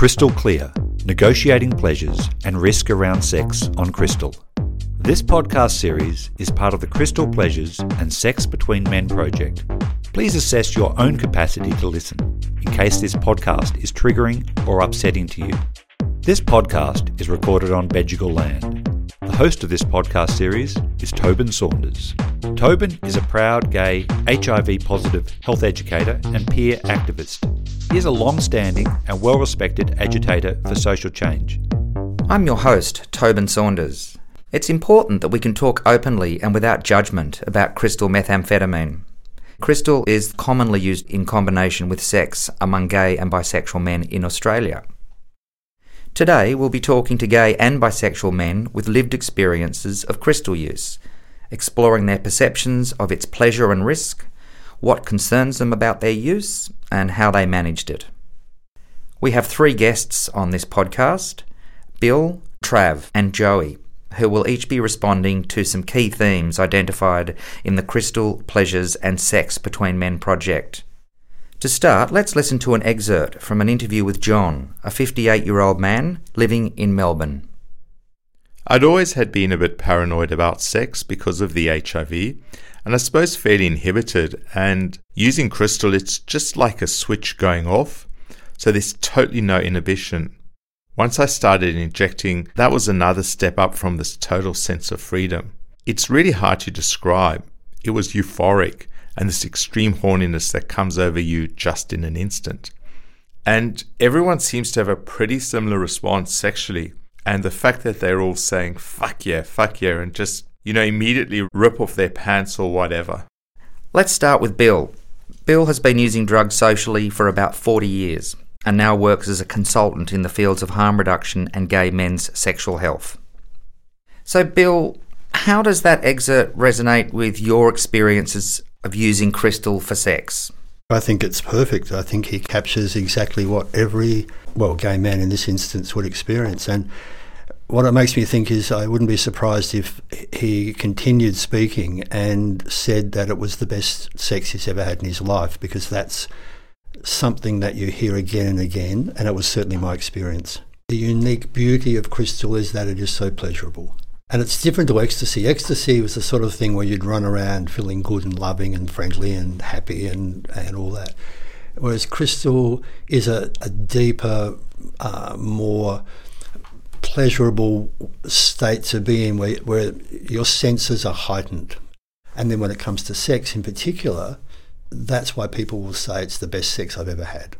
Crystal Clear Negotiating Pleasures and Risk Around Sex on Crystal. This podcast series is part of the Crystal Pleasures and Sex Between Men project. Please assess your own capacity to listen in case this podcast is triggering or upsetting to you. This podcast is recorded on Bedegal land. The host of this podcast series is Tobin Saunders. Tobin is a proud gay, HIV positive health educator and peer activist. He is a long standing and well respected agitator for social change. I'm your host, Tobin Saunders. It's important that we can talk openly and without judgment about crystal methamphetamine. Crystal is commonly used in combination with sex among gay and bisexual men in Australia. Today, we'll be talking to gay and bisexual men with lived experiences of crystal use, exploring their perceptions of its pleasure and risk, what concerns them about their use, and how they managed it. We have three guests on this podcast Bill, Trav, and Joey, who will each be responding to some key themes identified in the Crystal, Pleasures, and Sex Between Men project. To start, let's listen to an excerpt from an interview with John, a 58 year old man living in Melbourne. I'd always had been a bit paranoid about sex because of the HIV, and I suppose fairly inhibited. And using crystal, it's just like a switch going off. So there's totally no inhibition. Once I started injecting, that was another step up from this total sense of freedom. It's really hard to describe. It was euphoric and this extreme horniness that comes over you just in an instant. And everyone seems to have a pretty similar response sexually. And the fact that they're all saying, fuck yeah, fuck yeah, and just you know, immediately rip off their pants or whatever. Let's start with Bill. Bill has been using drugs socially for about 40 years and now works as a consultant in the fields of harm reduction and gay men's sexual health. So, Bill, how does that excerpt resonate with your experiences of using crystal for sex? I think it's perfect. I think he captures exactly what every, well, gay man in this instance would experience. And what it makes me think is I wouldn't be surprised if he continued speaking and said that it was the best sex he's ever had in his life because that's something that you hear again and again, and it was certainly my experience. The unique beauty of crystal is that it is so pleasurable. And it's different to ecstasy. Ecstasy was the sort of thing where you'd run around feeling good and loving and friendly and happy and, and all that. Whereas crystal is a, a deeper, uh, more pleasurable state to be in where, where your senses are heightened. And then when it comes to sex in particular, that's why people will say it's the best sex I've ever had.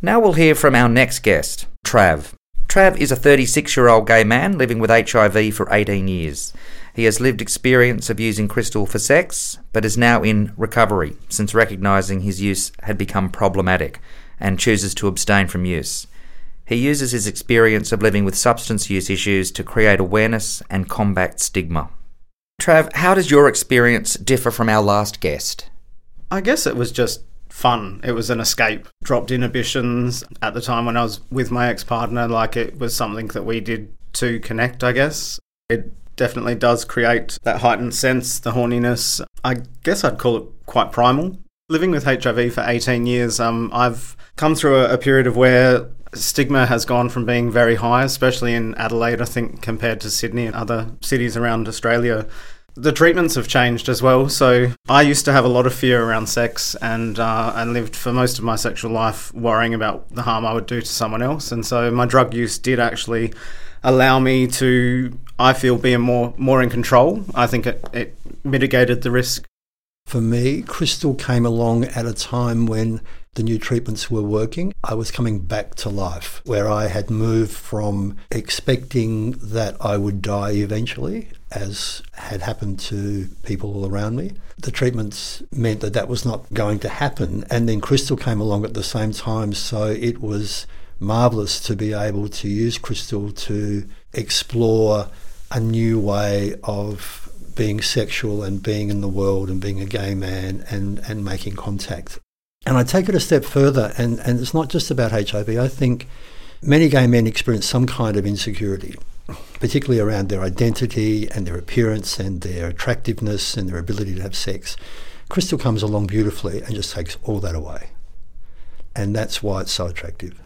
Now we'll hear from our next guest, Trav. Trav is a 36 year old gay man living with HIV for 18 years. He has lived experience of using crystal for sex, but is now in recovery since recognising his use had become problematic and chooses to abstain from use. He uses his experience of living with substance use issues to create awareness and combat stigma. Trav, how does your experience differ from our last guest? I guess it was just fun. It was an escape. Dropped inhibitions at the time when I was with my ex partner, like it was something that we did to connect, I guess. It definitely does create that heightened sense, the horniness. I guess I'd call it quite primal. Living with HIV for 18 years, um, I've come through a, a period of where stigma has gone from being very high, especially in Adelaide, I think, compared to Sydney and other cities around Australia. The treatments have changed as well. So I used to have a lot of fear around sex, and uh, and lived for most of my sexual life worrying about the harm I would do to someone else. And so my drug use did actually allow me to, I feel, be more more in control. I think it, it mitigated the risk. For me, Crystal came along at a time when the new treatments were working, I was coming back to life, where I had moved from expecting that I would die eventually, as had happened to people all around me. The treatments meant that that was not going to happen. And then Crystal came along at the same time, so it was marvellous to be able to use Crystal to explore a new way of being sexual and being in the world and being a gay man and, and making contact. And I take it a step further, and, and it's not just about HIV. I think many gay men experience some kind of insecurity, particularly around their identity and their appearance and their attractiveness and their ability to have sex. Crystal comes along beautifully and just takes all that away. And that's why it's so attractive.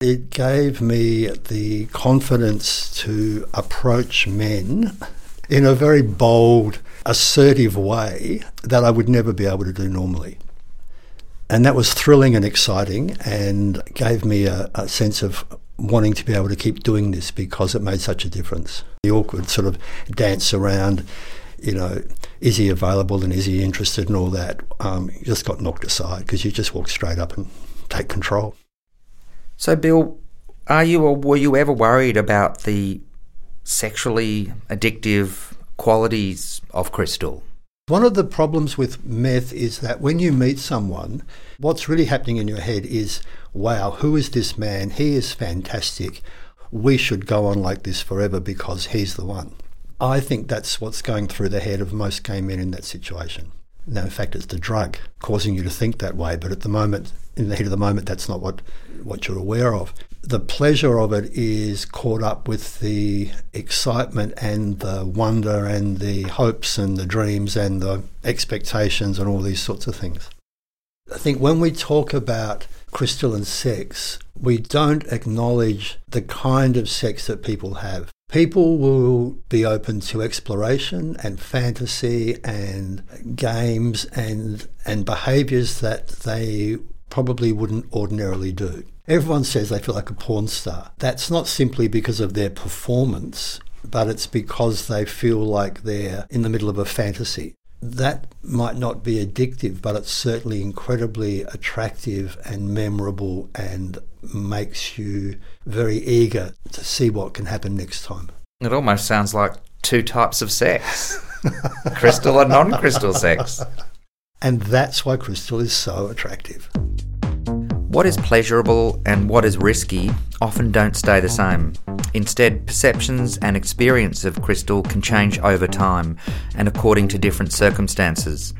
It gave me the confidence to approach men in a very bold, assertive way that I would never be able to do normally. And that was thrilling and exciting and gave me a, a, sense of wanting to be able to keep doing this because it made such a difference. The awkward sort of dance around, you know, is he available and is he interested and all that, um, just got knocked aside because you just walk straight up and take control. So, Bill, are you or were you ever worried about the sexually addictive qualities of crystal? One of the problems with meth is that when you meet someone, what's really happening in your head is, wow, who is this man? He is fantastic. We should go on like this forever because he's the one. I think that's what's going through the head of most gay men in that situation. Now, in fact, it's the drug causing you to think that way, but at the moment, in the heat of the moment, that's not what, what you're aware of the pleasure of it is caught up with the excitement and the wonder and the hopes and the dreams and the expectations and all these sorts of things. I think when we talk about crystalline sex, we don't acknowledge the kind of sex that people have. People will be open to exploration and fantasy and games and and behaviors that they probably wouldn't ordinarily do. Everyone says they feel like a porn star. That's not simply because of their performance, but it's because they feel like they're in the middle of a fantasy. That might not be addictive, but it's certainly incredibly attractive and memorable and makes you very eager to see what can happen next time. It almost sounds like two types of sex crystal and non crystal sex. And that's why crystal is so attractive. What is pleasurable and what is risky often don't stay the same. Instead, perceptions and experience of crystal can change over time and according to different circumstances.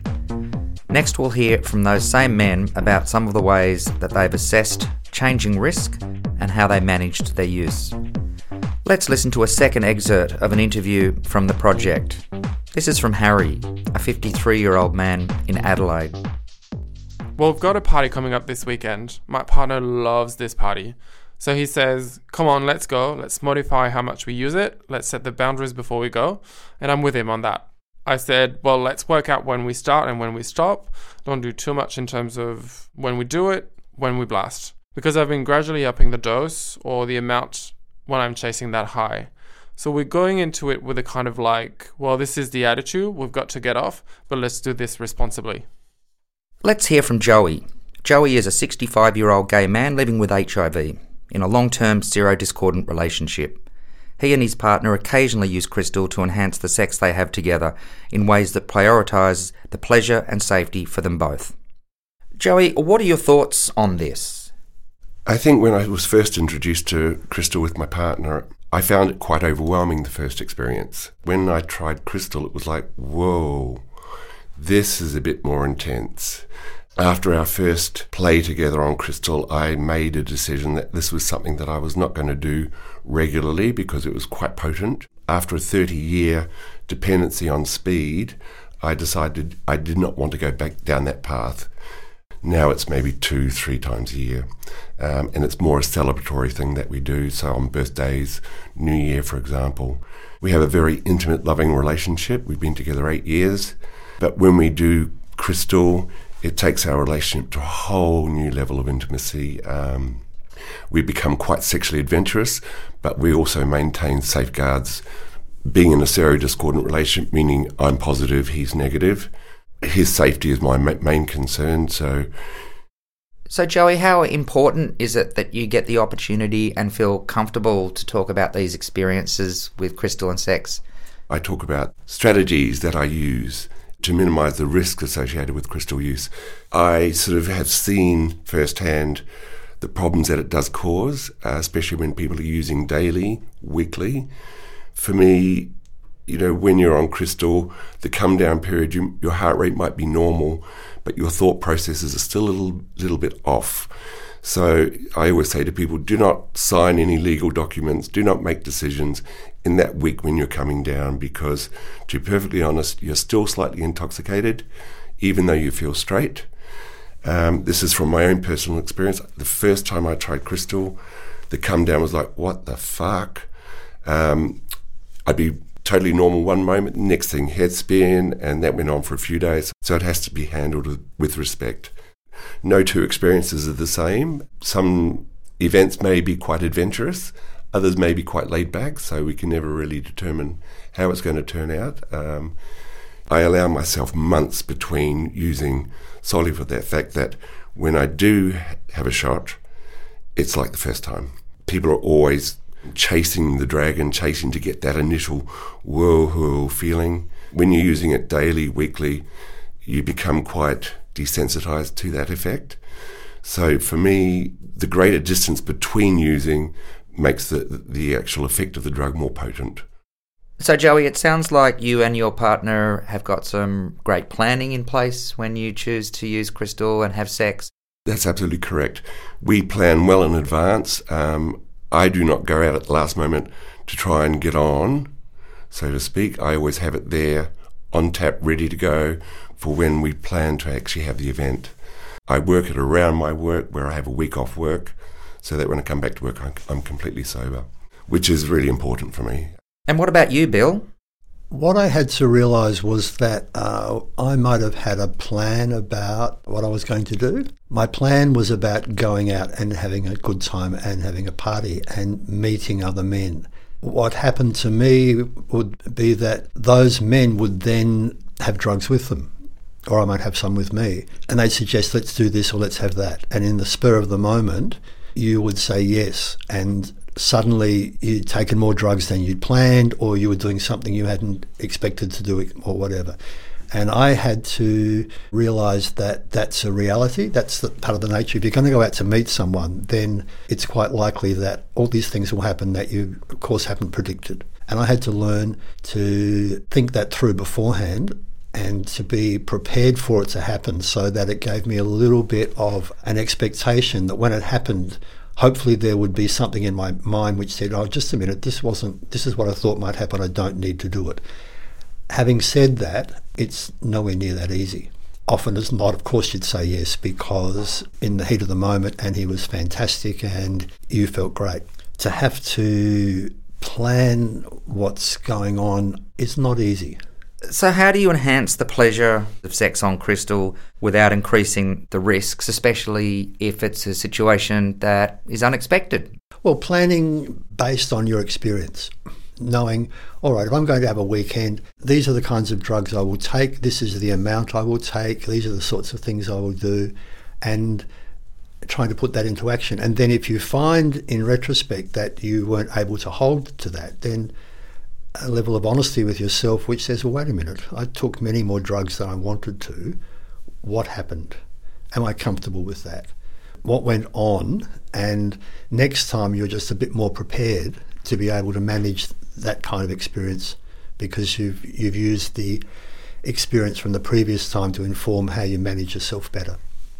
Next, we'll hear from those same men about some of the ways that they've assessed changing risk and how they managed their use. Let's listen to a second excerpt of an interview from the project. This is from Harry, a 53 year old man in Adelaide. Well, we've got a party coming up this weekend. My partner loves this party. So he says, Come on, let's go. Let's modify how much we use it. Let's set the boundaries before we go. And I'm with him on that. I said, Well, let's work out when we start and when we stop. Don't do too much in terms of when we do it, when we blast. Because I've been gradually upping the dose or the amount when I'm chasing that high. So we're going into it with a kind of like, well, this is the attitude we've got to get off, but let's do this responsibly. Let's hear from Joey. Joey is a 65 year old gay man living with HIV in a long term serodiscordant relationship. He and his partner occasionally use crystal to enhance the sex they have together in ways that prioritise the pleasure and safety for them both. Joey, what are your thoughts on this? I think when I was first introduced to crystal with my partner, I found it quite overwhelming the first experience. When I tried crystal, it was like, whoa, this is a bit more intense. After our first play together on Crystal, I made a decision that this was something that I was not going to do regularly because it was quite potent. After a 30 year dependency on speed, I decided I did not want to go back down that path. Now it's maybe two, three times a year. Um, and it's more a celebratory thing that we do. So on birthdays, New Year, for example, we have a very intimate, loving relationship. We've been together eight years. But when we do crystal, it takes our relationship to a whole new level of intimacy. Um, we become quite sexually adventurous, but we also maintain safeguards. Being in a serodiscordant relationship, meaning I'm positive, he's negative. His safety is my ma- main concern. So, so Joey, how important is it that you get the opportunity and feel comfortable to talk about these experiences with crystal and sex? I talk about strategies that I use to minimize the risk associated with crystal use. I sort of have seen firsthand the problems that it does cause, uh, especially when people are using daily, weekly. For me, you know, when you're on crystal, the come down period, you, your heart rate might be normal, but your thought processes are still a little, little bit off. So I always say to people do not sign any legal documents, do not make decisions in that week when you're coming down because, to be perfectly honest, you're still slightly intoxicated, even though you feel straight. Um, this is from my own personal experience. The first time I tried crystal, the come down was like, what the fuck? Um, I'd be totally normal one moment, next thing head spin, and that went on for a few days. So it has to be handled with, with respect. No two experiences are the same. Some events may be quite adventurous, others may be quite laid back, so we can never really determine how it's going to turn out. Um, I allow myself months between using solely for that fact that when I do have a shot, it's like the first time. People are always chasing the dragon, chasing to get that initial whirlpool feeling. When you're using it daily, weekly, you become quite desensitized to that effect. So for me, the greater distance between using makes the, the actual effect of the drug more potent. So, Joey, it sounds like you and your partner have got some great planning in place when you choose to use crystal and have sex. That's absolutely correct. We plan well in advance. Um, I do not go out at the last moment to try and get on, so to speak. I always have it there on tap, ready to go for when we plan to actually have the event. I work it around my work where I have a week off work so that when I come back to work, I'm completely sober, which is really important for me. And what about you, Bill? What I had to realise was that uh, I might have had a plan about what I was going to do. My plan was about going out and having a good time and having a party and meeting other men. What happened to me would be that those men would then have drugs with them or I might have some with me. And they'd suggest, let's do this or let's have that. And in the spur of the moment, you would say yes. And suddenly you'd taken more drugs than you'd planned, or you were doing something you hadn't expected to do, or whatever. And I had to realize that that's a reality. That's part of the nature. If you're going to go out to meet someone, then it's quite likely that all these things will happen that you, of course, haven't predicted. And I had to learn to think that through beforehand and to be prepared for it to happen so that it gave me a little bit of an expectation that when it happened, hopefully there would be something in my mind which said, oh, just a minute, this wasn't, this is what I thought might happen, I don't need to do it. Having said that, it's nowhere near that easy. Often as not, of course, you'd say yes because in the heat of the moment, and he was fantastic and you felt great. To have to plan what's going on is not easy. So, how do you enhance the pleasure of sex on crystal without increasing the risks, especially if it's a situation that is unexpected? Well, planning based on your experience. Knowing, all right, if I'm going to have a weekend, these are the kinds of drugs I will take, this is the amount I will take, these are the sorts of things I will do, and trying to put that into action. And then if you find in retrospect that you weren't able to hold to that, then a level of honesty with yourself which says, well, wait a minute, I took many more drugs than I wanted to. What happened? Am I comfortable with that? What went on? And next time you're just a bit more prepared to be able to manage that kind of experience because you've, you've used the experience from the previous time to inform how you manage yourself better.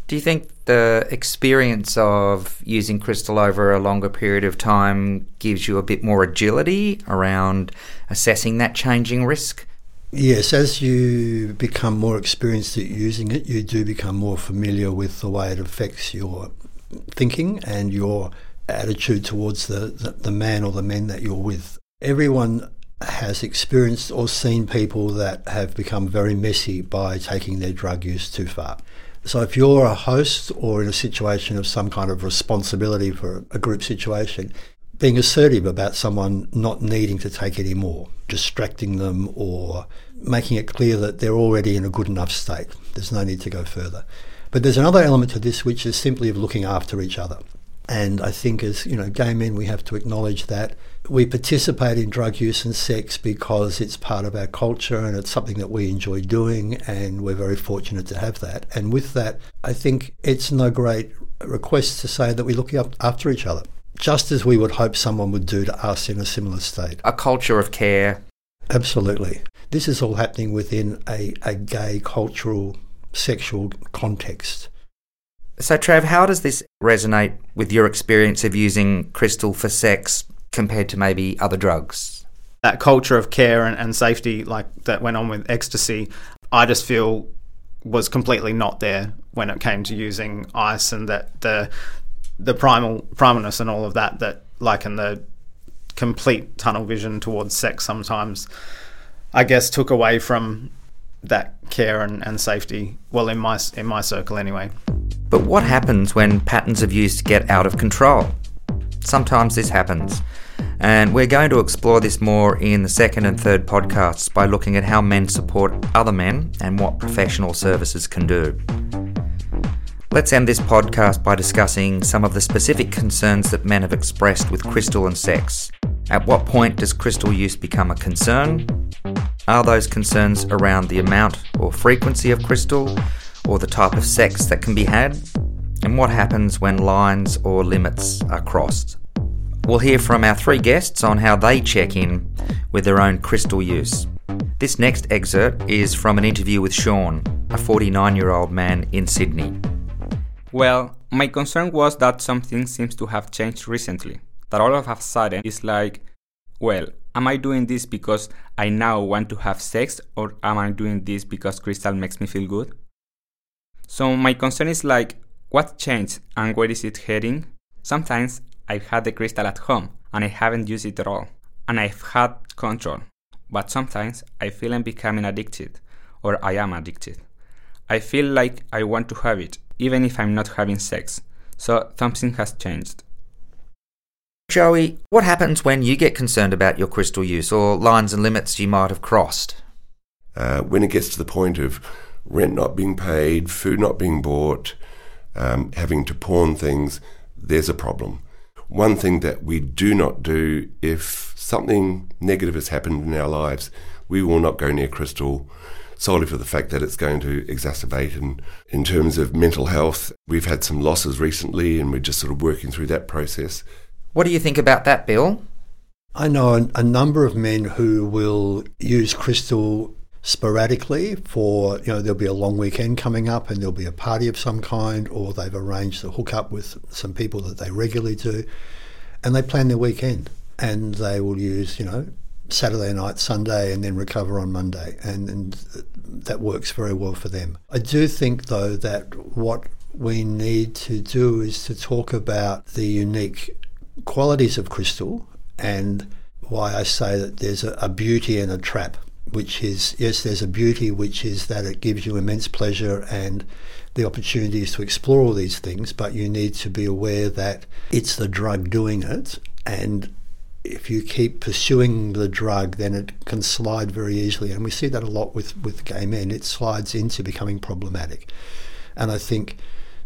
Do you think the experience of using crystal over a longer period of time gives you a bit more agility around assessing that changing risk? Yes, as you become more experienced at using it, you do become more familiar with the way it affects your thinking and your attitude towards the, the, the man or the men that you're with. Everyone has experienced or seen people that have become very messy by taking their drug use too far. So if you're a host or in a situation of some kind of responsibility for a group situation, being assertive about someone not needing to take any more, distracting them or making it clear that they're already in a good enough state. There's no need to go further. But there's another element to this which is simply of looking after each other. And I think as, you know, gay men we have to acknowledge that we participate in drug use and sex because it's part of our culture and it's something that we enjoy doing, and we're very fortunate to have that. And with that, I think it's no great request to say that we look after each other, just as we would hope someone would do to us in a similar state. A culture of care. Absolutely. This is all happening within a, a gay cultural sexual context. So, Trav, how does this resonate with your experience of using crystal for sex compared to maybe other drugs? That culture of care and, and safety, like that went on with ecstasy, I just feel was completely not there when it came to using ice, and that the the primal primalness and all of that that like in the complete tunnel vision towards sex sometimes I guess took away from that care and, and safety well in my in my circle anyway. But what happens when patterns of use get out of control? Sometimes this happens. And we're going to explore this more in the second and third podcasts by looking at how men support other men and what professional services can do. Let's end this podcast by discussing some of the specific concerns that men have expressed with crystal and sex. At what point does crystal use become a concern? Are those concerns around the amount or frequency of crystal or the type of sex that can be had? And what happens when lines or limits are crossed? We'll hear from our three guests on how they check in with their own crystal use. This next excerpt is from an interview with Sean, a 49 year old man in Sydney. Well, my concern was that something seems to have changed recently. That all of a sudden is like, well, am I doing this because I now want to have sex or am I doing this because crystal makes me feel good? So my concern is like, what changed and where is it heading? Sometimes I've had the crystal at home and I haven't used it at all. And I've had control. But sometimes I feel I'm becoming addicted or I am addicted. I feel like I want to have it even if I'm not having sex. So something has changed. Joey, what happens when you get concerned about your crystal use or lines and limits you might have crossed? Uh, when it gets to the point of rent not being paid, food not being bought, um, having to pawn things, there's a problem. One thing that we do not do if something negative has happened in our lives, we will not go near crystal solely for the fact that it's going to exacerbate. And in terms of mental health, we've had some losses recently and we're just sort of working through that process. What do you think about that, Bill? I know a, a number of men who will use crystal sporadically for, you know, there'll be a long weekend coming up and there'll be a party of some kind, or they've arranged to hook up with some people that they regularly do, and they plan their weekend and they will use, you know, Saturday night, Sunday, and then recover on Monday, and, and that works very well for them. I do think, though, that what we need to do is to talk about the unique qualities of crystal and why I say that there's a, a beauty and a trap, which is yes, there's a beauty, which is that it gives you immense pleasure and the opportunities to explore all these things, but you need to be aware that it's the drug doing it and if you keep pursuing the drug, then it can slide very easily. And we see that a lot with, with gay men. It slides into becoming problematic. And I think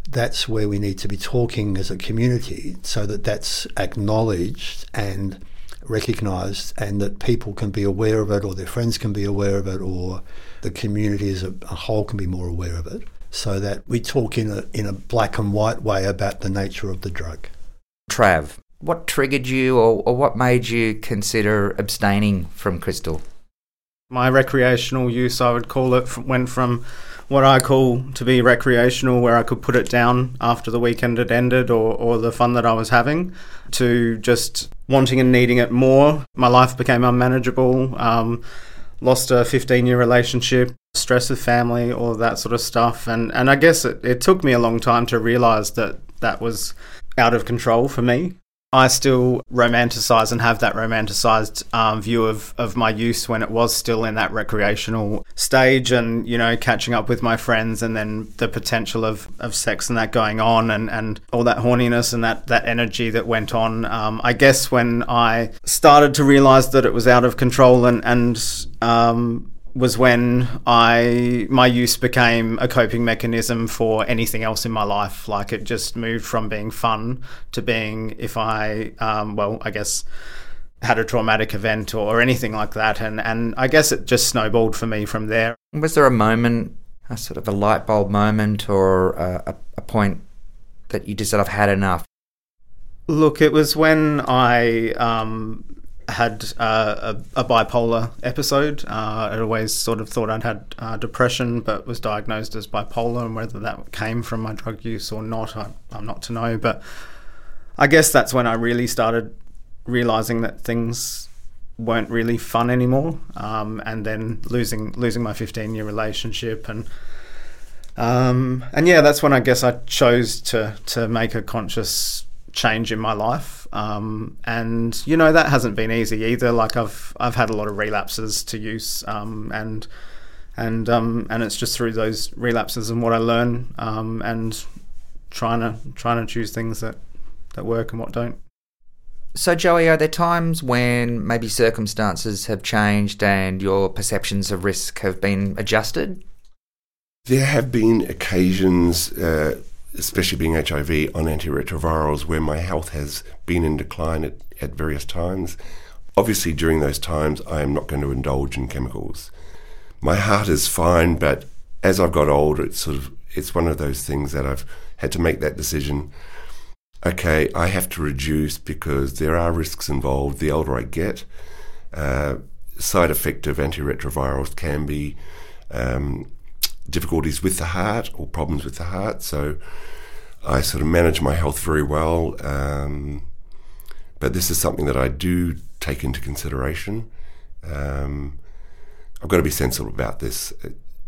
that's where we need to be talking as a community so that that's acknowledged and recognised and that people can be aware of it or their friends can be aware of it or the community as a, a whole can be more aware of it so that we talk in a, in a black and white way about the nature of the drug. Trav, what triggered you or, or what made you consider abstaining from crystal? My recreational use, I would call it, went from what I call to be recreational, where I could put it down after the weekend had ended or, or the fun that I was having, to just wanting and needing it more. My life became unmanageable. Um, lost a 15 year relationship, stress of family, all that sort of stuff. And, and I guess it, it took me a long time to realize that that was out of control for me. I still romanticize and have that romanticized um, view of, of my use when it was still in that recreational stage and, you know, catching up with my friends and then the potential of, of sex and that going on and, and all that horniness and that, that energy that went on. Um, I guess when I started to realize that it was out of control and, and um, was when I my use became a coping mechanism for anything else in my life. Like it just moved from being fun to being if I um, well I guess had a traumatic event or, or anything like that, and and I guess it just snowballed for me from there. Was there a moment, a sort of a light bulb moment, or a, a point that you just said I've had enough? Look, it was when I um, had uh, a, a, bipolar episode. Uh, I always sort of thought I'd had uh, depression, but was diagnosed as bipolar, and whether that came from my drug use or not, I, I'm not to know. But I guess that's when I really started realizing that things weren't really fun anymore, um, and then losing losing my 15 year relationship and Um, and yeah, that's when I guess I chose to to make a conscious change in my life. Um, and you know that hasn't been easy either. Like I've I've had a lot of relapses to use, um, and and um, and it's just through those relapses and what I learn, um, and trying to trying to choose things that that work and what don't. So, Joey, are there times when maybe circumstances have changed and your perceptions of risk have been adjusted? There have been occasions, uh, especially being HIV, on antiretrovirals where my health has been in decline at, at various times. Obviously, during those times, I am not going to indulge in chemicals. My heart is fine, but as I've got older, it's sort of it's one of those things that I've had to make that decision okay, I have to reduce because there are risks involved the older I get. Uh, side effect of antiretrovirals can be um, difficulties with the heart or problems with the heart. So I sort of manage my health very well. Um, but this is something that I do take into consideration. Um, I've got to be sensible about this.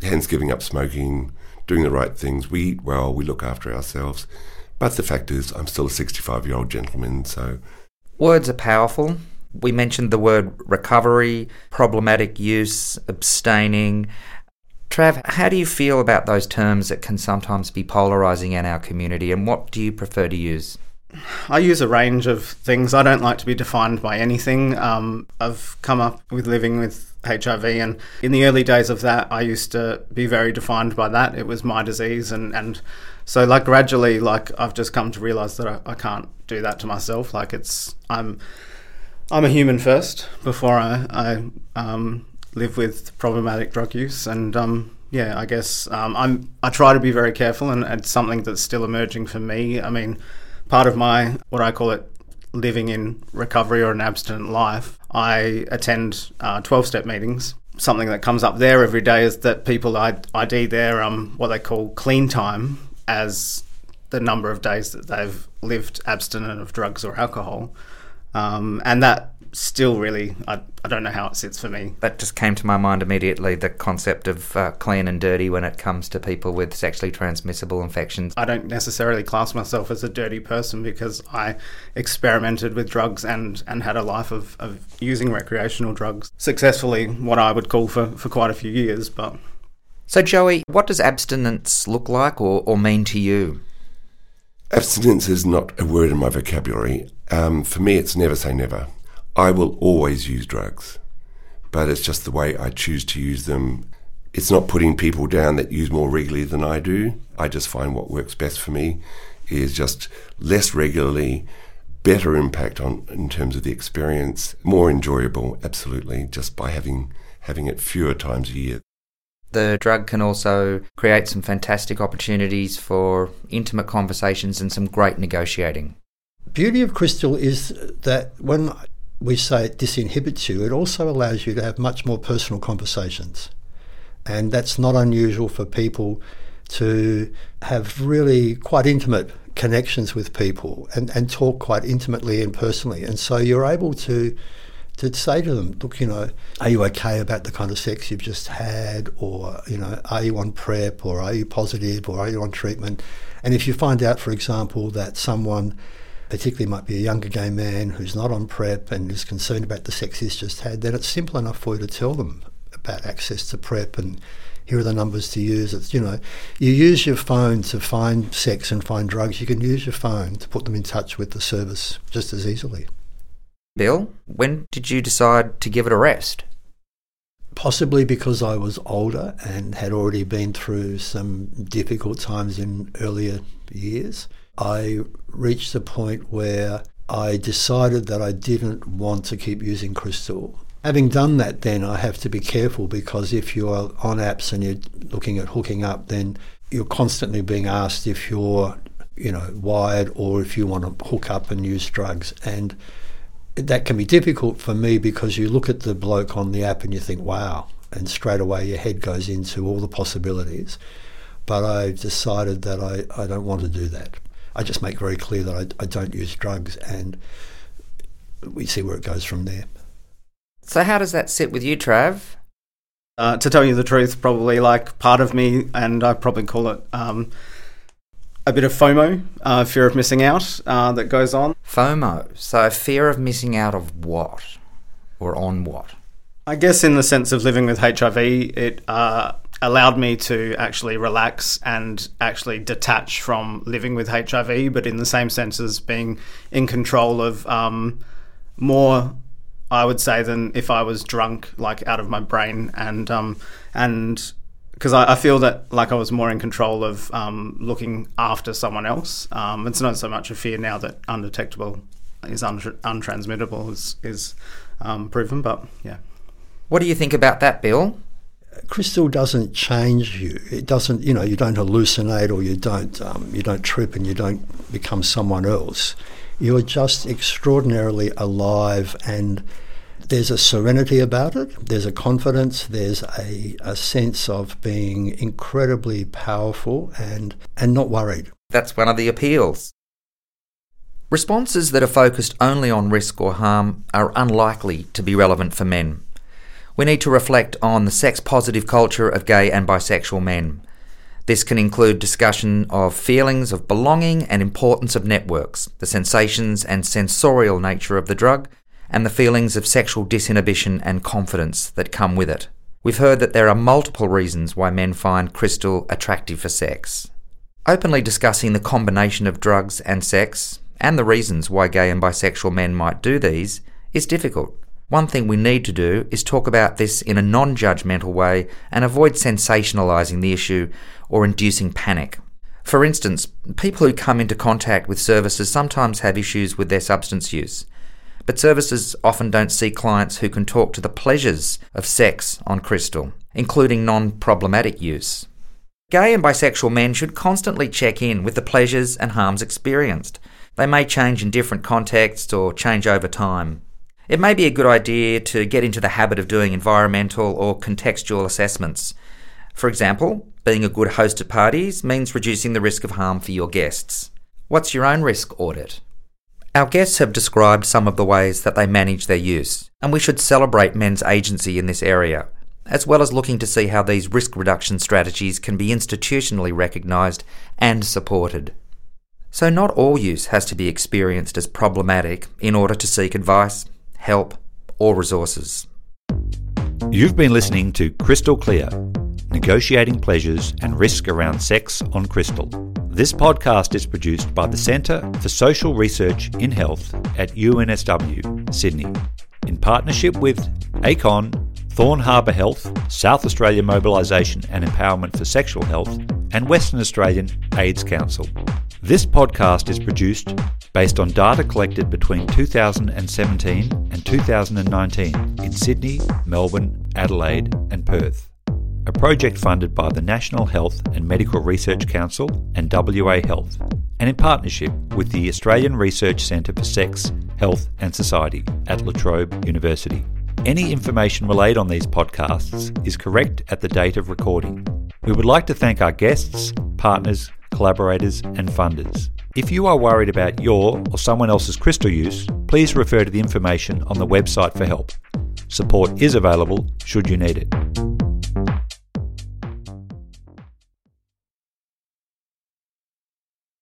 Hence, giving up smoking, doing the right things. We eat well, we look after ourselves. But the fact is, I'm still a 65 year old gentleman, so. Words are powerful. We mentioned the word recovery, problematic use, abstaining. Trav, how do you feel about those terms that can sometimes be polarising in our community, and what do you prefer to use? I use a range of things. I don't like to be defined by anything. Um, I've come up with living with HIV, and in the early days of that, I used to be very defined by that. It was my disease, and and so like gradually like i've just come to realize that I, I, can't do that to myself like it's i'm i'm a human first before i i um, live with problematic drug use. And um, yeah i guess um, i'm i try to be very careful and it's something that's still emerging for me. I mean part of my what i call it living in recovery or an abstinent life i attend 12-step uh, meetings. Something that comes up there every day is that people ID their um, what they call clean time as the number of days that they've lived abstinent of drugs or alcohol. Um, and that still really, I, I don't know how it sits for me. That just came to my mind immediately the concept of uh, clean and dirty when it comes to people with sexually transmissible infections. I don't necessarily class myself as a dirty person because I experimented with drugs and, and had a life of, of using recreational drugs successfully, what I would call for, for quite a few years. But so, Joey, what does abstinence look like or, or mean to you? Abstinence is not a word in my vocabulary. Um, for me, it's never say never. I will always use drugs, but it's just the way I choose to use them. It's not putting people down that use more regularly than I do. I just find what works best for me is just less regularly, better impact on in terms of the experience, more enjoyable, absolutely, just by having having it fewer times a year. The drug can also create some fantastic opportunities for intimate conversations and some great negotiating. Beauty of crystal is that when we say it disinhibits you, it also allows you to have much more personal conversations. And that's not unusual for people to have really quite intimate connections with people and, and talk quite intimately and personally. And so you're able to to say to them, look, you know, are you okay about the kind of sex you've just had? Or, you know, are you on PrEP? Or are you positive? Or are you on treatment? And if you find out, for example, that someone, particularly might be a younger gay man who's not on PrEP and is concerned about the sex he's just had, then it's simple enough for you to tell them about access to PrEP and here are the numbers to use. It's, you know, you use your phone to find sex and find drugs. You can use your phone to put them in touch with the service just as easily. Bill, when did you decide to give it a rest? Possibly because I was older and had already been through some difficult times in earlier years. I reached a point where I decided that I didn't want to keep using crystal. Having done that, then I have to be careful because if you're on apps and you're looking at hooking up, then you're constantly being asked if you're, you know, wired or if you want to hook up and use drugs. And that can be difficult for me because you look at the bloke on the app and you think, wow, and straight away your head goes into all the possibilities. But I decided that I, I don't want to do that. I just make very clear that I, I don't use drugs and we see where it goes from there. So, how does that sit with you, Trav? Uh, to tell you the truth, probably like part of me, and I probably call it um, a bit of FOMO, uh, fear of missing out, uh, that goes on. FOMO. So, fear of missing out of what? Or on what? I guess in the sense of living with HIV, it uh, allowed me to actually relax and actually detach from living with HIV, but in the same sense as being in control of um, more I would say than if I was drunk, like out of my brain, and um, and because I, I, feel that like I was more in control of um, looking after someone else. Um, it's not so much a fear now that undetectable is un- untransmittable is is um, proven, but yeah. What do you think about that, Bill? Crystal doesn't change you. It doesn't, you know, you don't hallucinate or you don't, um, you don't trip and you don't become someone else you're just extraordinarily alive and there's a serenity about it, there's a confidence, there's a, a sense of being incredibly powerful and, and not worried. That's one of the appeals. Responses that are focused only on risk or harm are unlikely to be relevant for men. We need to reflect on the sex positive culture of gay and bisexual men. This can include discussion of feelings of belonging and importance of networks, the sensations and sensorial nature of the drug, and the feelings of sexual disinhibition and confidence that come with it. We've heard that there are multiple reasons why men find crystal attractive for sex. Openly discussing the combination of drugs and sex, and the reasons why gay and bisexual men might do these, is difficult. One thing we need to do is talk about this in a non judgmental way and avoid sensationalising the issue or inducing panic. For instance, people who come into contact with services sometimes have issues with their substance use, but services often don't see clients who can talk to the pleasures of sex on crystal, including non problematic use. Gay and bisexual men should constantly check in with the pleasures and harms experienced. They may change in different contexts or change over time. It may be a good idea to get into the habit of doing environmental or contextual assessments. For example, being a good host at parties means reducing the risk of harm for your guests. What's your own risk audit? Our guests have described some of the ways that they manage their use, and we should celebrate men's agency in this area, as well as looking to see how these risk reduction strategies can be institutionally recognised and supported. So, not all use has to be experienced as problematic in order to seek advice, help, or resources. You've been listening to Crystal Clear Negotiating Pleasures and Risk Around Sex on Crystal. This podcast is produced by the Centre for Social Research in Health at UNSW, Sydney, in partnership with ACON, Thorn Harbour Health, South Australia Mobilisation and Empowerment for Sexual Health, and Western Australian AIDS Council. This podcast is produced based on data collected between 2017 and 2019 in Sydney, Melbourne, Adelaide, and Perth a project funded by the National Health and Medical Research Council and WA Health, and in partnership with the Australian Research Centre for Sex, Health and Society at La Trobe University. Any information relayed on these podcasts is correct at the date of recording. We would like to thank our guests, partners, collaborators, and funders. If you are worried about your or someone else's crystal use, please refer to the information on the website for help. Support is available should you need it.